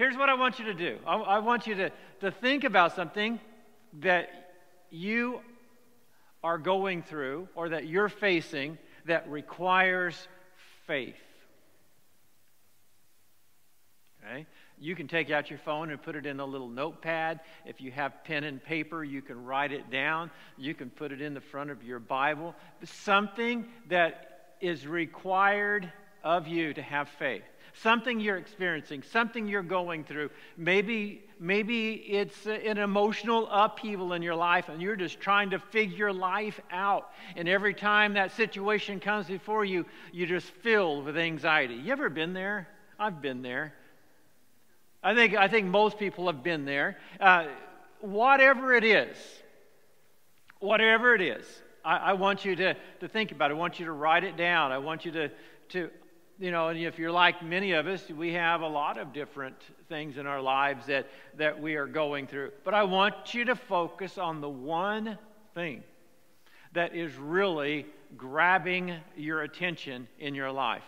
Here's what I want you to do I, I want you to, to think about something that you are going through or that you're facing that requires faith. Okay? You can take out your phone and put it in a little notepad. If you have pen and paper, you can write it down. You can put it in the front of your Bible. Something that is required of you to have faith. Something you're experiencing, something you're going through. Maybe, maybe it's an emotional upheaval in your life and you're just trying to figure life out. And every time that situation comes before you, you're just filled with anxiety. You ever been there? I've been there. I think, I think most people have been there. Uh, whatever it is, whatever it is, I, I, want you to, to think about it. I want you to write it down. I want you to, to, you know, and if you're like many of us, we have a lot of different things in our lives that, that we are going through. But I want you to focus on the one thing that is really grabbing your attention in your life.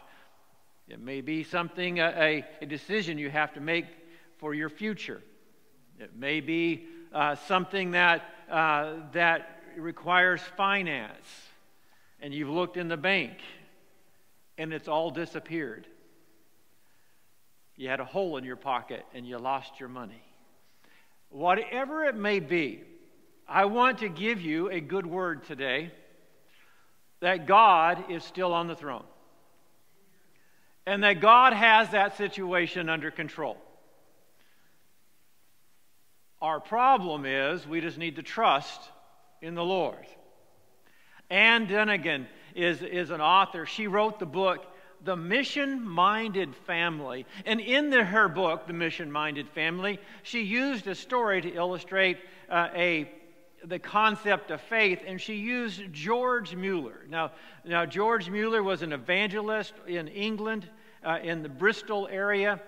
It may be something, a, a, decision you have to make for your future. It may be uh, something that, uh, that requires finance, and you've looked in the bank and it's all disappeared. You had a hole in your pocket and you lost your money. Whatever it may be, I want to give you a good word today that God is still on the throne and that God has that situation under control. Our problem is we just need to trust in the Lord. Ann Dunagan is, is an author. She wrote the book, The Mission Minded Family. And in the, her book, The Mission Minded Family, she used a story to illustrate uh, a the concept of faith, and she used George Mueller. Now, now George Mueller was an evangelist in England, uh, in the Bristol area,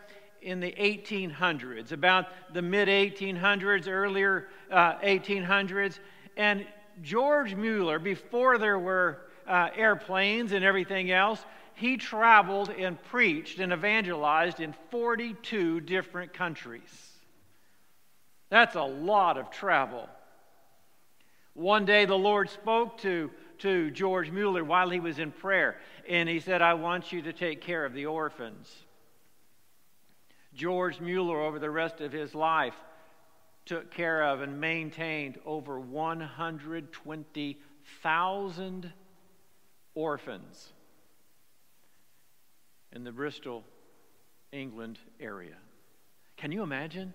in the 1800s, about the mid 1800s, earlier uh, 1800s. And George Mueller, before there were uh, airplanes and everything else, he traveled and preached and evangelized in 42 different countries. That's a lot of travel. One day the Lord spoke to, to George Mueller while he was in prayer, and he said, I want you to take care of the orphans. George Mueller, over the rest of his life, took care of and maintained over 120,000 orphans in the Bristol, England area. Can you imagine?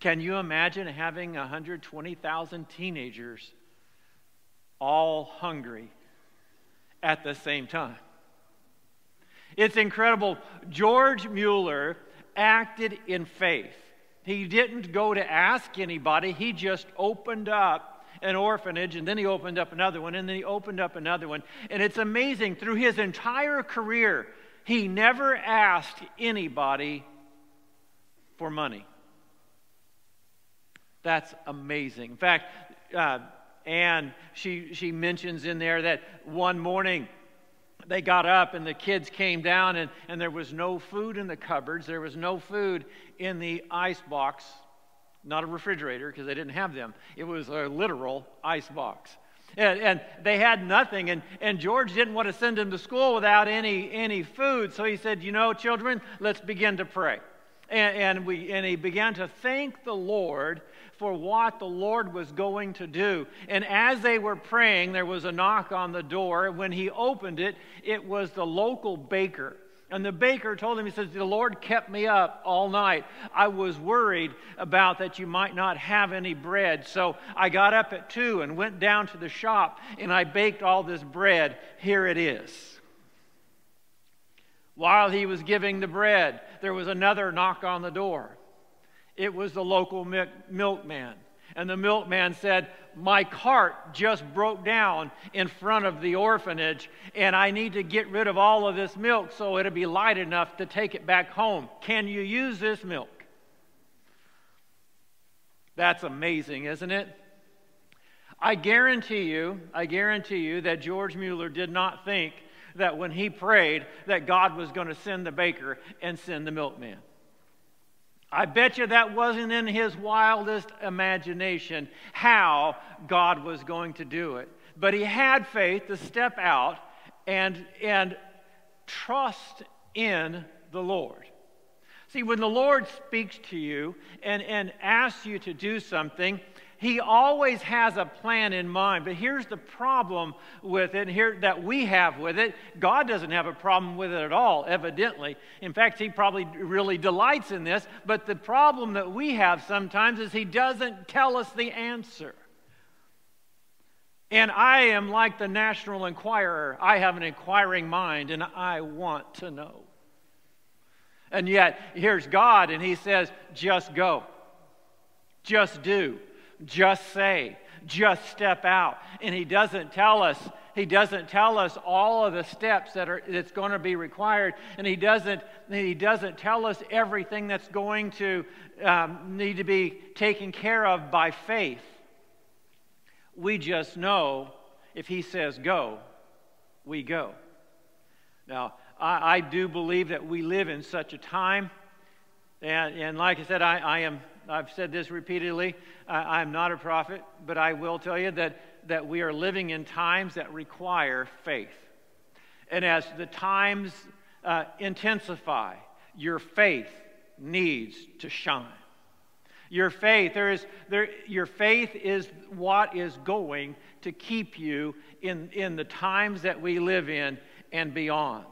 Can you imagine having 120,000 teenagers all hungry at the same time? It's incredible. George Mueller acted in faith. He didn't go to ask anybody, he just opened up an orphanage, and then he opened up another one, and then he opened up another one. And it's amazing, through his entire career, he never asked anybody for money. That's amazing. In fact, uh, Ann, she, she mentions in there that one morning they got up and the kids came down and, and there was no food in the cupboards. There was no food in the ice box, not a refrigerator because they didn't have them. It was a literal ice box. And, and, they had nothing. And, and George didn't want to send them to school without any, any food. So he said, You know, children, let's begin to pray. And, and, we, and he began to thank the Lord for what the Lord was going to do. And as they were praying, there was a knock on the door. When he opened it, it was the local baker. And the baker told him, he says, The Lord kept me up all night. I was worried about that you might not have any bread. So I got up at two and went down to the shop and I baked all this bread. Here it is. While he was giving the bread, there was another knock on the door. It was the local milkman. And the milkman said, My cart just broke down in front of the orphanage, and I need to get rid of all of this milk so it'll be light enough to take it back home. Can you use this milk? That's amazing, isn't it? I guarantee you, I guarantee you that George Mueller did not think that when he prayed that God was going to send the baker and send the milkman. I bet you that wasn't in his wildest imagination how God was going to do it. But he had faith to step out and, and trust in the Lord. See, when the Lord speaks to you and, and asks you to do something, he always has a plan in mind. But here's the problem with it here that we have with it. God doesn't have a problem with it at all, evidently. In fact, he probably really delights in this. But the problem that we have sometimes is he doesn't tell us the answer. And I am like the National Enquirer. I have an inquiring mind and I want to know. And yet, here's God, and He says, just go, just do just say, just step out. And he doesn't tell us, he doesn't tell us all of the steps that are that's going to be required. And he doesn't, he doesn't tell us everything that's going to um, need to be taken care of by faith. We just know if he says go, we go. Now, I, I do believe that we live in such a time. And, and like I said, I, I am I've said this repeatedly. I, I'm not a prophet, but I will tell you that, that we are living in times that require faith. And as the times uh, intensify, your faith needs to shine. Your faith, there is, there, your faith is what is going to keep you in, in the times that we live in and beyond.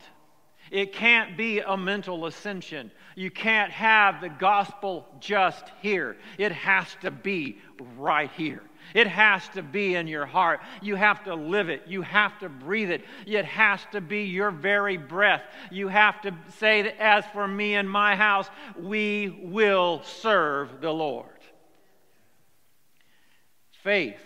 It can't be a mental ascension. You can't have the gospel just here. It has to be right here. It has to be in your heart. You have to live it. You have to breathe it. It has to be your very breath. You have to say that, as for me and my house, we will serve the Lord. Faith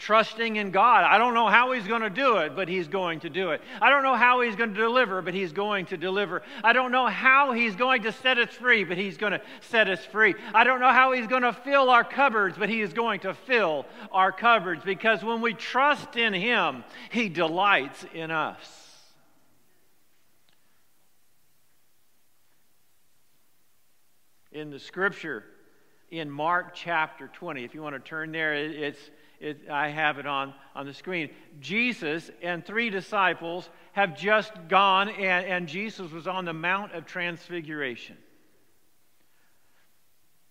trusting in God. I don't know how He's going to do it, but He's going to do it. I don't know how He's going to deliver, but He's going to deliver. I don't know how He's going to set us free, but He's going to set us free. I don't know how He's going to fill our cupboards, but He is going to fill our cupboards because when we trust in Him, He delights in us. In the scripture, in Mark chapter 20, if you want to turn there, it's it, I have it on, on the screen. Jesus and three disciples have just gone, and, and Jesus was on the Mount of Transfiguration.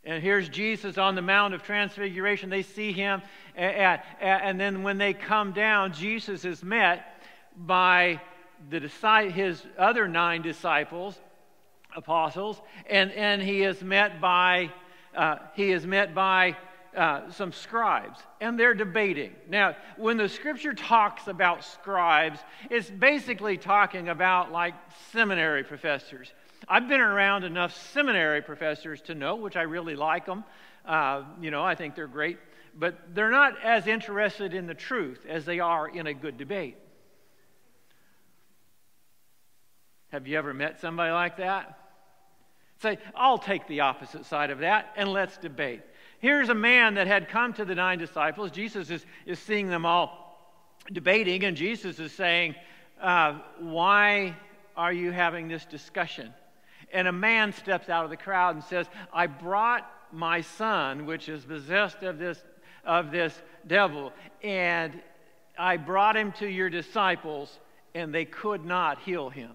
And here's Jesus on the Mount of Transfiguration. They see him, and, then when they come down, Jesus is met by the, his other nine disciples, apostles, and, and he is met by uh, he is met by uh, some scribes, and they're debating. Now, when the scripture talks about scribes, it's basically talking about like seminary professors. I've been around enough seminary professors to know, which I really like them. Uh, you know, I think they're great, but they're not as interested in the truth as they are in a good debate. Have you ever met somebody like that? Say, I'll take the opposite side of that and let's debate. Here's a man that had come to the nine disciples. Jesus is, is seeing them all debating, and Jesus is saying, uh, Why are you having this discussion? And a man steps out of the crowd and says, I brought my son, which is possessed of this, of this devil, and I brought him to your disciples, and they could not heal him.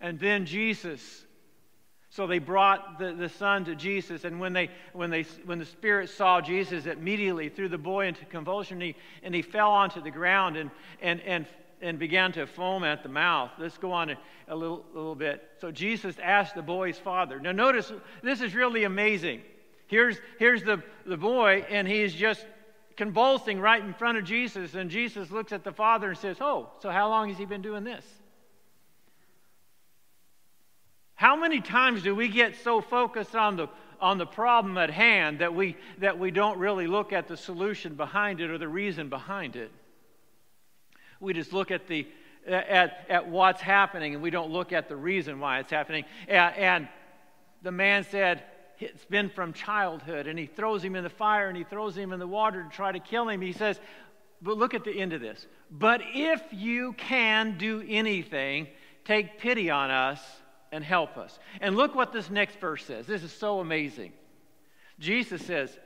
And then Jesus so they brought the, the son to Jesus, and when, they, when, they, when the spirit saw Jesus, immediately threw the boy into convulsion, and he, and he fell onto the ground and, and, and, and began to foam at the mouth. Let's go on a, a little, little bit. So Jesus asked the boy's father. Now, notice this is really amazing. Here's, here's the, the boy, and he's just convulsing right in front of Jesus, and Jesus looks at the father and says, Oh, so how long has he been doing this? How many times do we get so focused on the, on the problem at hand that we, that we don't really look at the solution behind it or the reason behind it? We just look at, the, at, at what's happening and we don't look at the reason why it's happening. And, and the man said, It's been from childhood. And he throws him in the fire and he throws him in the water to try to kill him. He says, But look at the end of this. But if you can do anything, take pity on us and help us. And look what this next verse says. This is so amazing. Jesus says,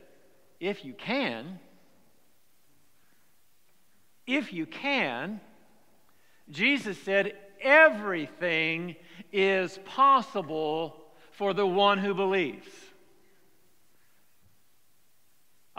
If you can, if you can, Jesus said, everything is possible for the one who believes.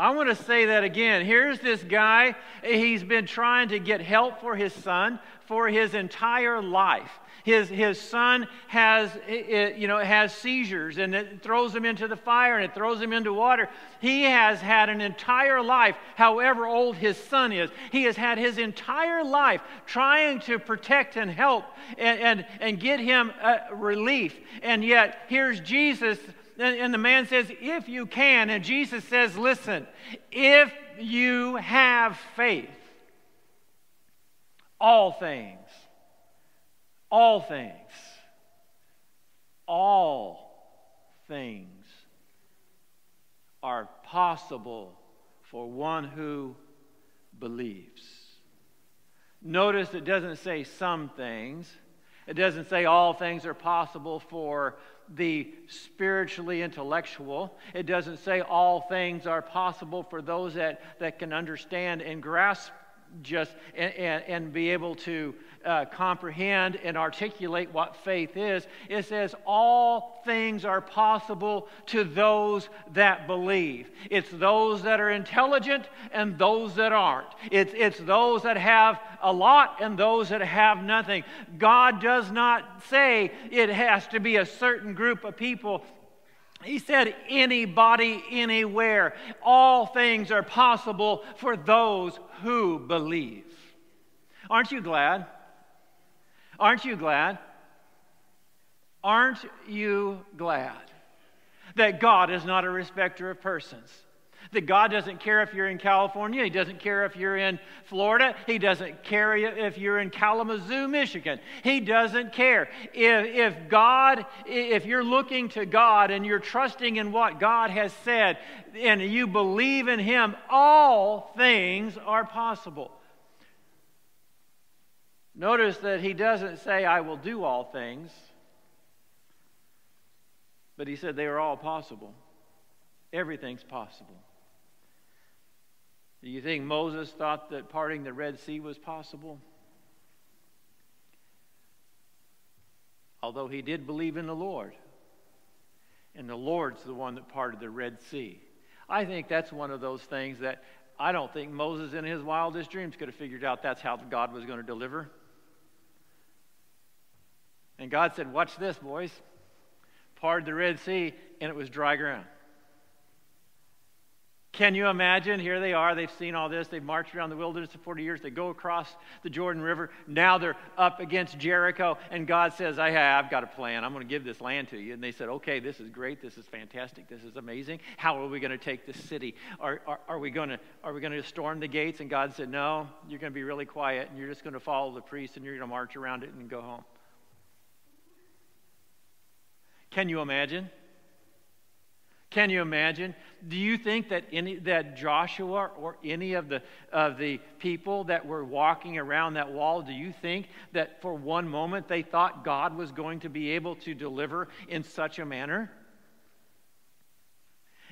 I want to say that again. Here's this guy. He's been trying to get help for his son for his entire life. His, his son has, you know, has seizures and it throws him into the fire and it throws him into water. He has had an entire life, however old his son is, he has had his entire life trying to protect and help and, and, and get him uh, relief. And yet, here's Jesus, and, the man says, If you can. And Jesus says, Listen, if you have faith, all things all things, all things are possible for one who believes. Notice it doesn't say some things. It doesn't say all things are possible for the spiritually intellectual. It doesn't say all things are possible for those that, that can understand and grasp just and, and, and be able to uh, comprehend and articulate what faith is. It says, All things are possible to those that believe. It's those that are intelligent and those that aren't. It's, it's those that have a lot and those that have nothing. God does not say it has to be a certain group of people he said, anybody, anywhere. All things are possible for those who believe. Aren't you glad? Aren't you glad? Aren't you glad that God is not a respecter of persons? That God doesn't care if you're in California. He doesn't care if you're in Florida. He doesn't care if you're in Kalamazoo, Michigan. He doesn't care. If, if God, if you're looking to God and you're trusting in what God has said and you believe in Him, all things are possible. Notice that he doesn't say, I will do all things, but he said they are all possible. Everything's possible. Do you think Moses thought that parting the Red Sea was possible? Although he did believe in the Lord. And the Lord's the one that parted the Red Sea. I think that's one of those things that I don't think Moses in his wildest dreams could have figured out that's how God was going to deliver. And God said, Watch this, boys. Parted the Red Sea, and it was dry ground. Can you imagine? Here they are. They've seen all this. They've marched around the wilderness for 40 years. They go across the Jordan River. Now they're up against Jericho. And God says, I have got a plan. I'm going to give this land to you. And they said, Okay, this is great. This is fantastic. This is amazing. How are we going to take this city? Are, are, are we going to, are we going to storm the gates? And God said, No, you're going to be really quiet. And you're just going to follow the priest and you're going to march around it and go home. Can you imagine? Can you imagine? Do you think that any that Joshua or any of the of the people that were walking around that wall, do you think that for one moment they thought God was going to be able to deliver in such a manner?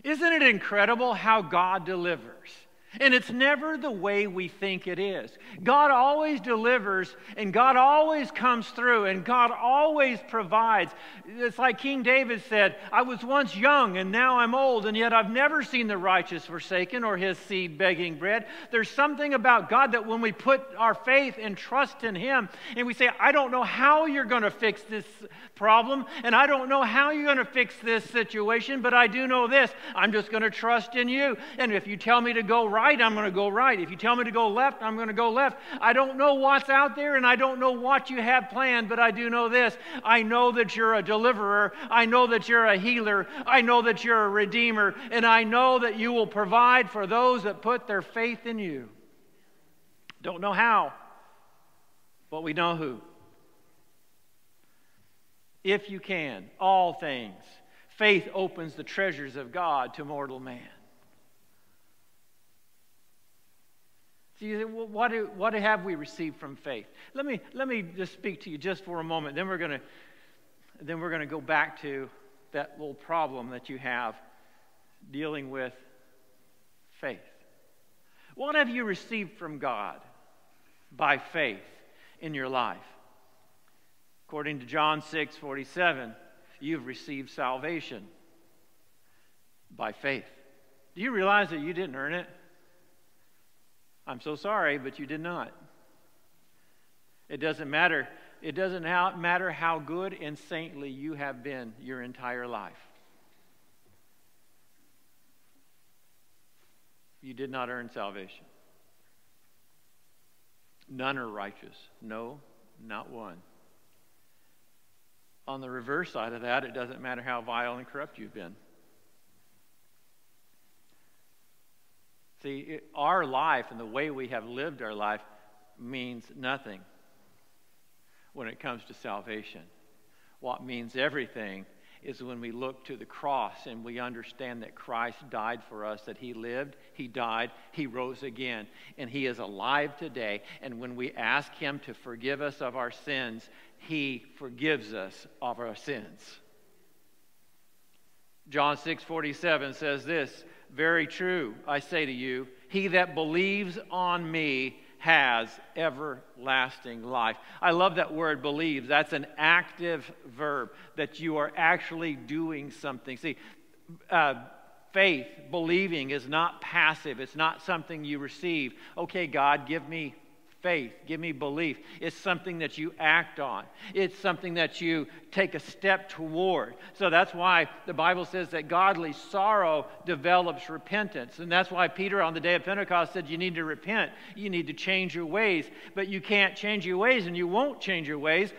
Isn't it incredible how God delivers? And it's never the way we think it is. God always delivers, and God always comes through, and God always provides. It's like King David said I was once young, and now I'm old, and yet I've never seen the righteous forsaken or his seed begging bread. There's something about God that when we put our faith and trust in Him, and we say, I don't know how you're going to fix this problem, and I don't know how you're going to fix this situation, but I do know this I'm just going to trust in you. And if you tell me to go right, right, I'm going to go right. If you tell me to go left, I'm going to go left. I don't know what's out there and I don't know what you have planned, but I do know this. I know that you're a deliverer. I know that you're a healer. I know that you're a redeemer. And I know that you will provide for those that put their faith in you. Don't know how, but we know who. If you can, all things. Faith opens the treasures of God to mortal man. So you say, what, do, what have we received from faith? Let me, let me just speak to you just for a moment. Then we're going then we're going to go back to that little problem that you have dealing with faith. What have you received from God by faith in your life? According to John 6 47, you've received salvation by faith. Do you realize that you didn't earn it? I'm so sorry, but you did not. It doesn't matter. It doesn't matter how good and saintly you have been your entire life. You did not earn salvation. None are righteous. No, not one. On the reverse side of that, it doesn't matter how vile and corrupt you've been. See, it, our life and the way we have lived our life means nothing when it comes to salvation. What means everything is when we look to the cross and we understand that Christ died for us, that He lived, He died, He rose again, and He is alive today. And when we ask Him to forgive us of our sins, He forgives us of our sins. John 6 47 says this Very true, I say to you, he that believes on me has everlasting life. I love that word believes. That's an active verb that you are actually doing something. See, uh, faith, believing, is not passive, it's not something you receive. Okay, God, give me faith, give me belief. It's something that you act on, it's something that you take a step toward. So that's why the Bible says that godly sorrow develops repentance. And that's why Peter on the day of Pentecost said, You need to repent, you need to change your ways. But you can't change your ways, and you won't change your ways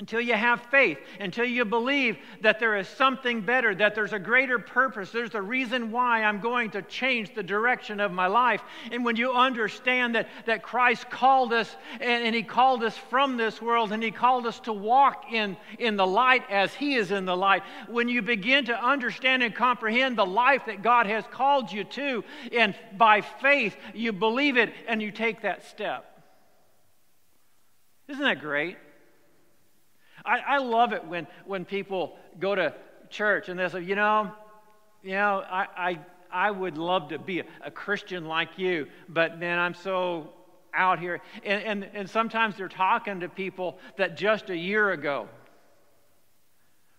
until you have faith, until you believe that there is something better, that there's a greater purpose, there's a reason why I'm going to change the direction of my life. And when you understand that, that Christ called us and, and He called us from this world and He called us to walk in, in the light as He is in the light, when you begin to understand and comprehend the life that God has called you to, and by faith you believe it and you take that step. Isn't that great? I, I love it when, when people go to church and they say, you know, you know, I, I, I would love to be a, a Christian like you, but man, I'm so out here. And, and, and sometimes they're talking to people that just a year ago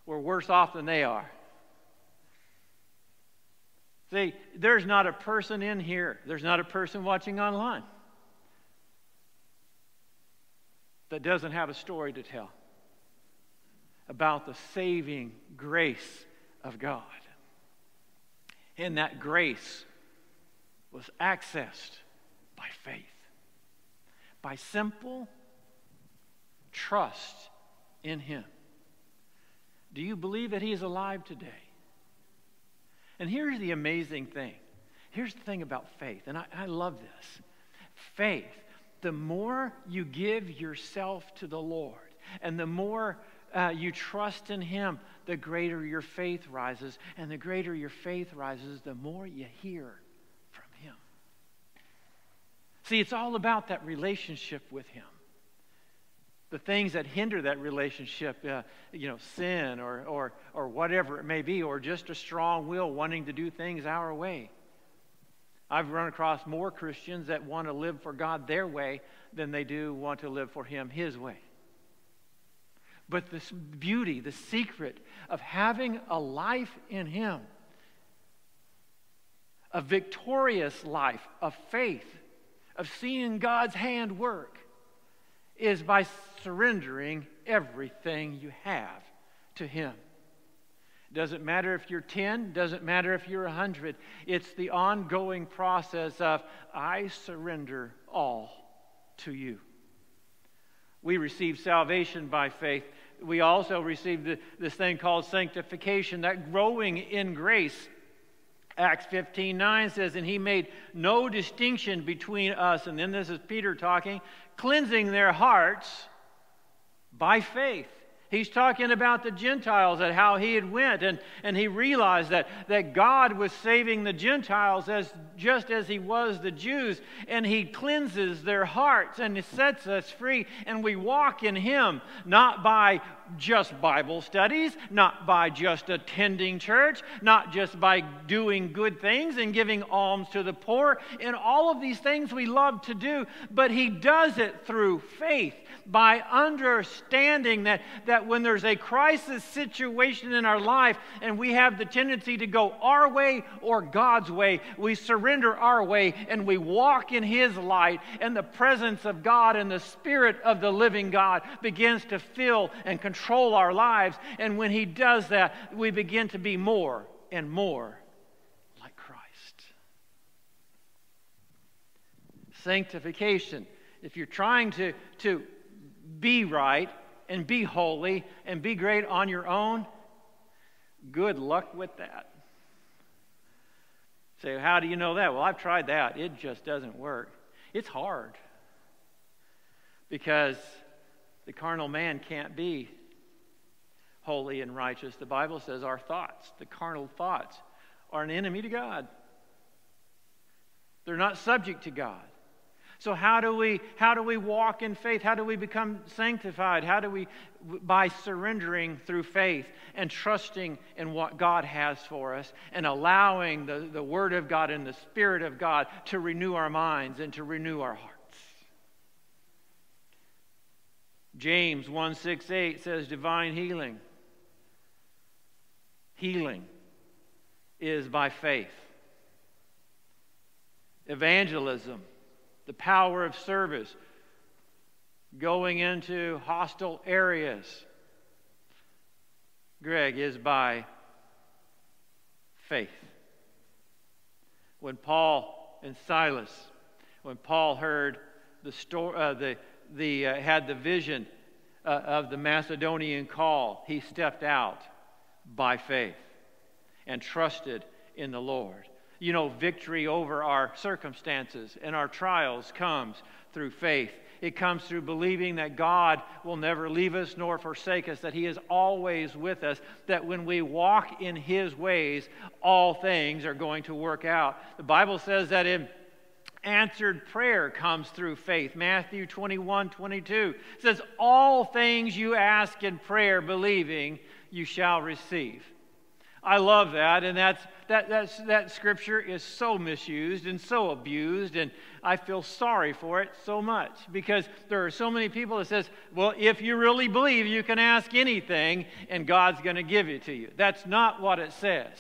were worse off than they are. See, there's not a person in here, there's not a person watching online that doesn't have a story to tell about the saving grace of God. And that grace was accessed by faith, by simple trust in Him. Do you believe that He is alive today? And here's the amazing thing. Here's the thing about faith, and I, I love this. Faith, the more you give yourself to the Lord, and the more uh, you trust in Him, the greater your faith rises. And the greater your faith rises, the more you hear from Him. See, it's all about that relationship with Him. The things that hinder that relationship, uh, you know, sin or, or, or whatever it may be, or just a strong will wanting to do things our way. I've run across more Christians that want to live for God their way than they do want to live for Him His way. But this beauty, the secret of having a life in Him, a victorious life of faith, of seeing God's hand work, is by surrendering everything you have to Him. Doesn't matter if you're 10, doesn't matter if you're 100. It's the ongoing process of, I surrender all to you. We receive salvation by faith we also receive the, this thing called sanctification, that growing in grace. Acts 15 9 says, And he made no distinction between us, and then this is Peter talking, cleansing their hearts by faith. He's talking about the Gentiles and how he had went, and, and he realized that, that God was saving the Gentiles as just as he was the Jews, and he cleanses their hearts and he sets us free, and we walk in him, not by just Bible studies, not by just attending church, not just by doing good things and giving alms to the poor, and all of these things we love to do, but He does it through faith by understanding that, that when there's a crisis situation in our life and we have the tendency to go our way or God's way, we surrender our way and we walk in His light, and the presence of God and the Spirit of the living God begins to fill and control our lives. And when He does that, we begin to be more and more like Christ. Sanctification. If you're trying to, to be right and be holy and be great on your own, good luck with that. Say, how do you know that? Well, I've tried that. It just doesn't work. It's hard because the carnal man can't be holy and righteous. The Bible says our thoughts, the carnal thoughts, are an enemy to God. They're not subject to God. So how do we how do we walk in faith? How do we become sanctified? How do we by surrendering through faith and trusting in what God has for us and allowing the, the Word of God and the Spirit of God to renew our minds and to renew our hearts. James 1 6 8 says divine healing. Healing is by faith. Evangelism, the power of service, going into hostile areas. Greg is by faith. When Paul and Silas, when Paul heard the story, uh, the the, uh, had the vision uh, of the Macedonian call, he stepped out by faith and trusted in the Lord. You know, victory over our circumstances and our trials comes through faith. It comes through believing that God will never leave us nor forsake us, that He is always with us, that when we walk in His ways, all things are going to work out. The Bible says that in answered prayer comes through faith. Matthew 21 22 says, All things you ask in prayer, believing, you shall receive. I love that, and that's, that, that's, that scripture is so misused and so abused, and I feel sorry for it so much because there are so many people that says, well, if you really believe, you can ask anything, and God's going to give it to you. That's not what it says.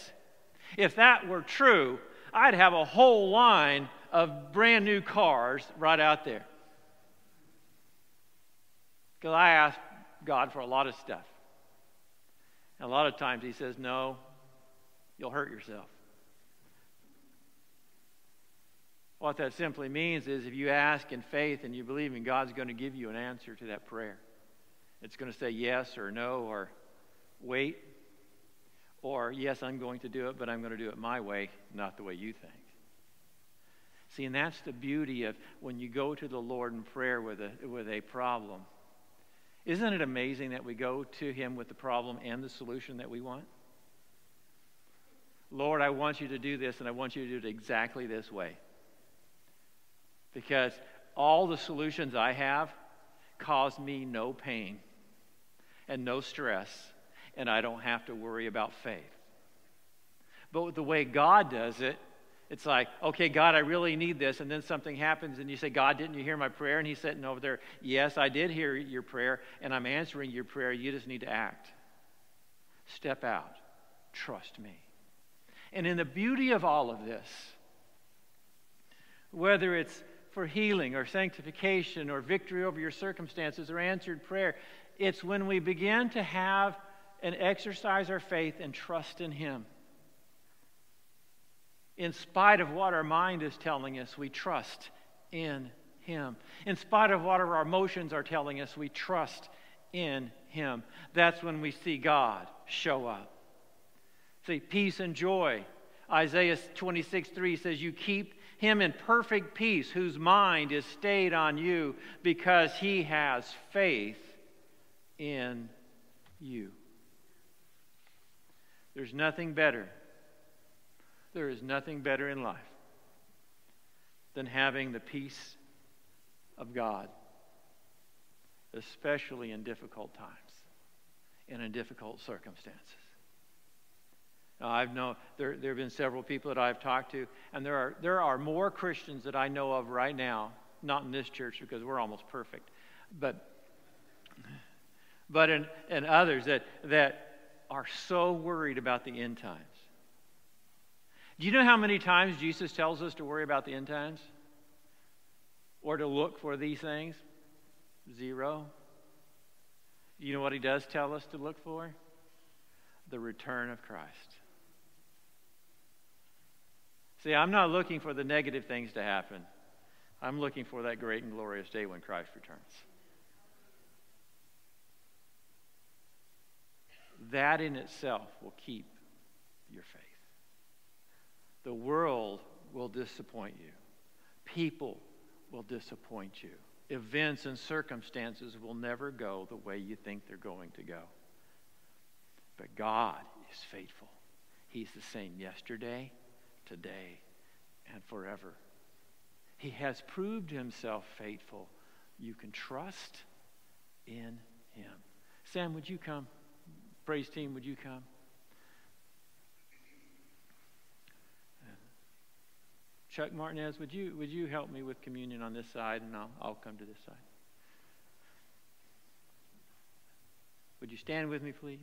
If that were true, I'd have a whole line of brand new cars right out there. Because I ask God for a lot of stuff. A lot of times He says, No, you'll hurt yourself. What that simply means is if you ask in faith and you believe in God's going to give you an answer to that prayer. It's going to say yes or no or wait or yes, I'm going to do it, but I'm going to do it my way, not the way you think. See, and that's the beauty of when you go to the Lord in prayer with a, with a problem. Isn't it amazing that we go to Him with the problem and the solution that we want? Lord, I want you to do this, and I want you to do it exactly this way. Because all the solutions I have cause me no pain and no stress, and I don't have to worry about faith. But the way God does it, it's like, okay, God, I really need this. And then something happens, and you say, God, didn't you hear my prayer? And he's sitting over there, yes, I did hear your prayer, and I'm answering your prayer. You just need to act. Step out. Trust me. And in the beauty of all of this, whether it's for healing or sanctification or victory over your circumstances or answered prayer, it's when we begin to have and exercise our faith and trust in Him in spite of what our mind is telling us, we trust in Him. In spite of what our emotions are telling us, we trust in Him. That's when we see God show up. See, peace and joy. Isaiah 26 3 says, You keep him in perfect peace, whose mind is stayed on you because he has faith in you. There's nothing better there is nothing better in life than having the peace of God, especially in difficult times. and in difficult circumstances. Now, I've known there, there have been several people that I've talked to, and there are, there are more Christians that I know of right now, not in this church because we're almost perfect, but, but in, in others that, that are so worried about the end times. Do you know how many times Jesus tells us to worry about the end times? Or to look for these things? Zero. You know what he does tell us to look for? The return of Christ. See, I'm not looking for the negative things to happen. I'm looking for that great and glorious day when Christ returns. That in itself will keep your faith. The world will disappoint you, people will disappoint you. Events and circumstances will never go the way you think they're going to go. But God is faithful. He's the same yesterday, today, and forever. He has proved himself faithful. You can trust in him. Sam, would you come? Praise team, would you come? Chuck Martinez, would you, would you help me with communion on this side, and I'll, I'll come to this side? Would you stand with me, please?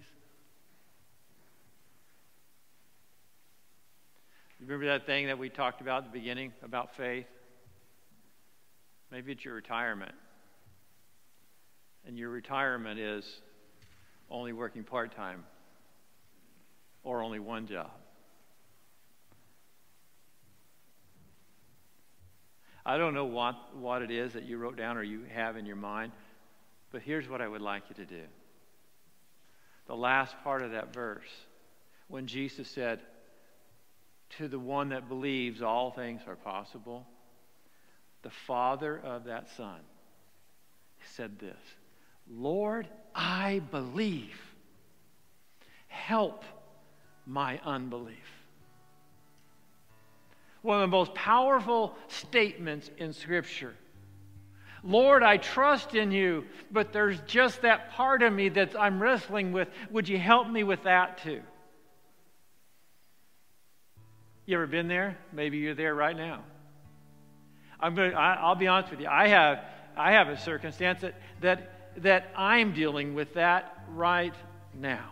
Remember that thing that we talked about at the beginning about faith? Maybe it's your retirement. And your retirement is only working part time or only one job. I don't know what, what it is that you wrote down or you have in your mind, but here's what I would like you to do. The last part of that verse, when Jesus said, To the one that believes, all things are possible, the father of that son said this Lord, I believe. Help my unbelief one of the most powerful statements in Scripture. Lord, I trust in you, but there's just that part of me that I'm wrestling with. Would you help me with that too? You ever been there? Maybe you're there right now. I'm going to, I'll be honest with you. I have, I have a circumstance that, that, that I'm dealing with that right now.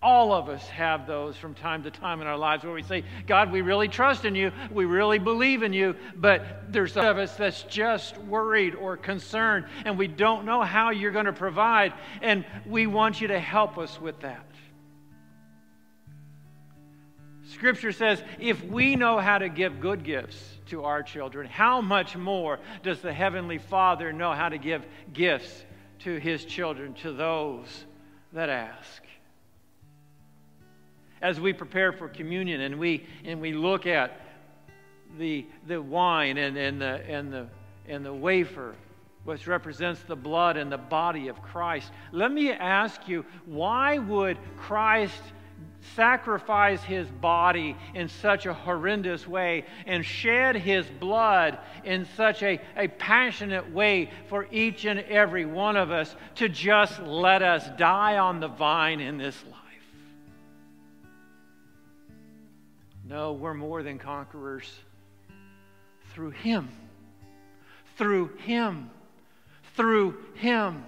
All of us have those from time to time in our lives where we say, God, we really trust in you. We really believe in you. But there's some of us that's just worried or concerned, and we don't know how you're going to provide. And we want you to help us with that. Scripture says, if we know how to give good gifts to our children, how much more does the Heavenly Father know how to give gifts to His children, to those that ask? As we prepare for communion and we, and we look at the, the wine and, and, the, and, the, and the wafer, which represents the blood and the body of Christ, let me ask you why would Christ sacrifice his body in such a horrendous way and shed his blood in such a, a passionate way for each and every one of us to just let us die on the vine in this life? No, we're more than conquerors through Him. Through Him. Through Him.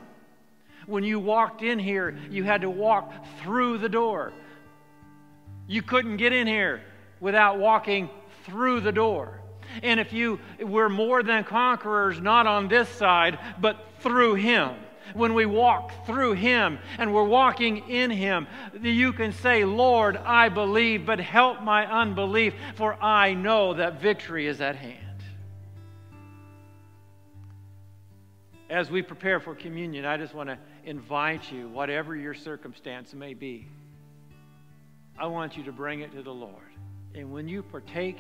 When you walked in here, you had to walk through the door. You couldn't get in here without walking through the door. And if you were more than conquerors, not on this side, but through Him when we walk through Him and we're walking in Him, you can say, Lord, I believe, but help my unbelief, for I know that victory is at hand. As we prepare for communion, I just want to invite you, whatever your circumstance may be, I want you to bring it to the Lord. And when you partake,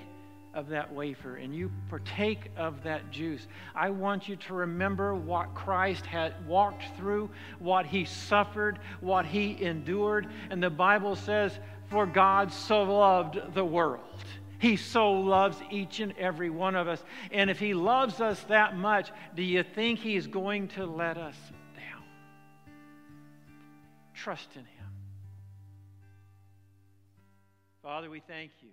of that wafer and you partake of that juice, I want you to remember what Christ had walked through, what he suffered, what he endured. And the Bible says, For God so loved the world. He so loves each and every one of us. And if he loves us that much, do you think he's going to let us down? Trust in Him. Father, we thank you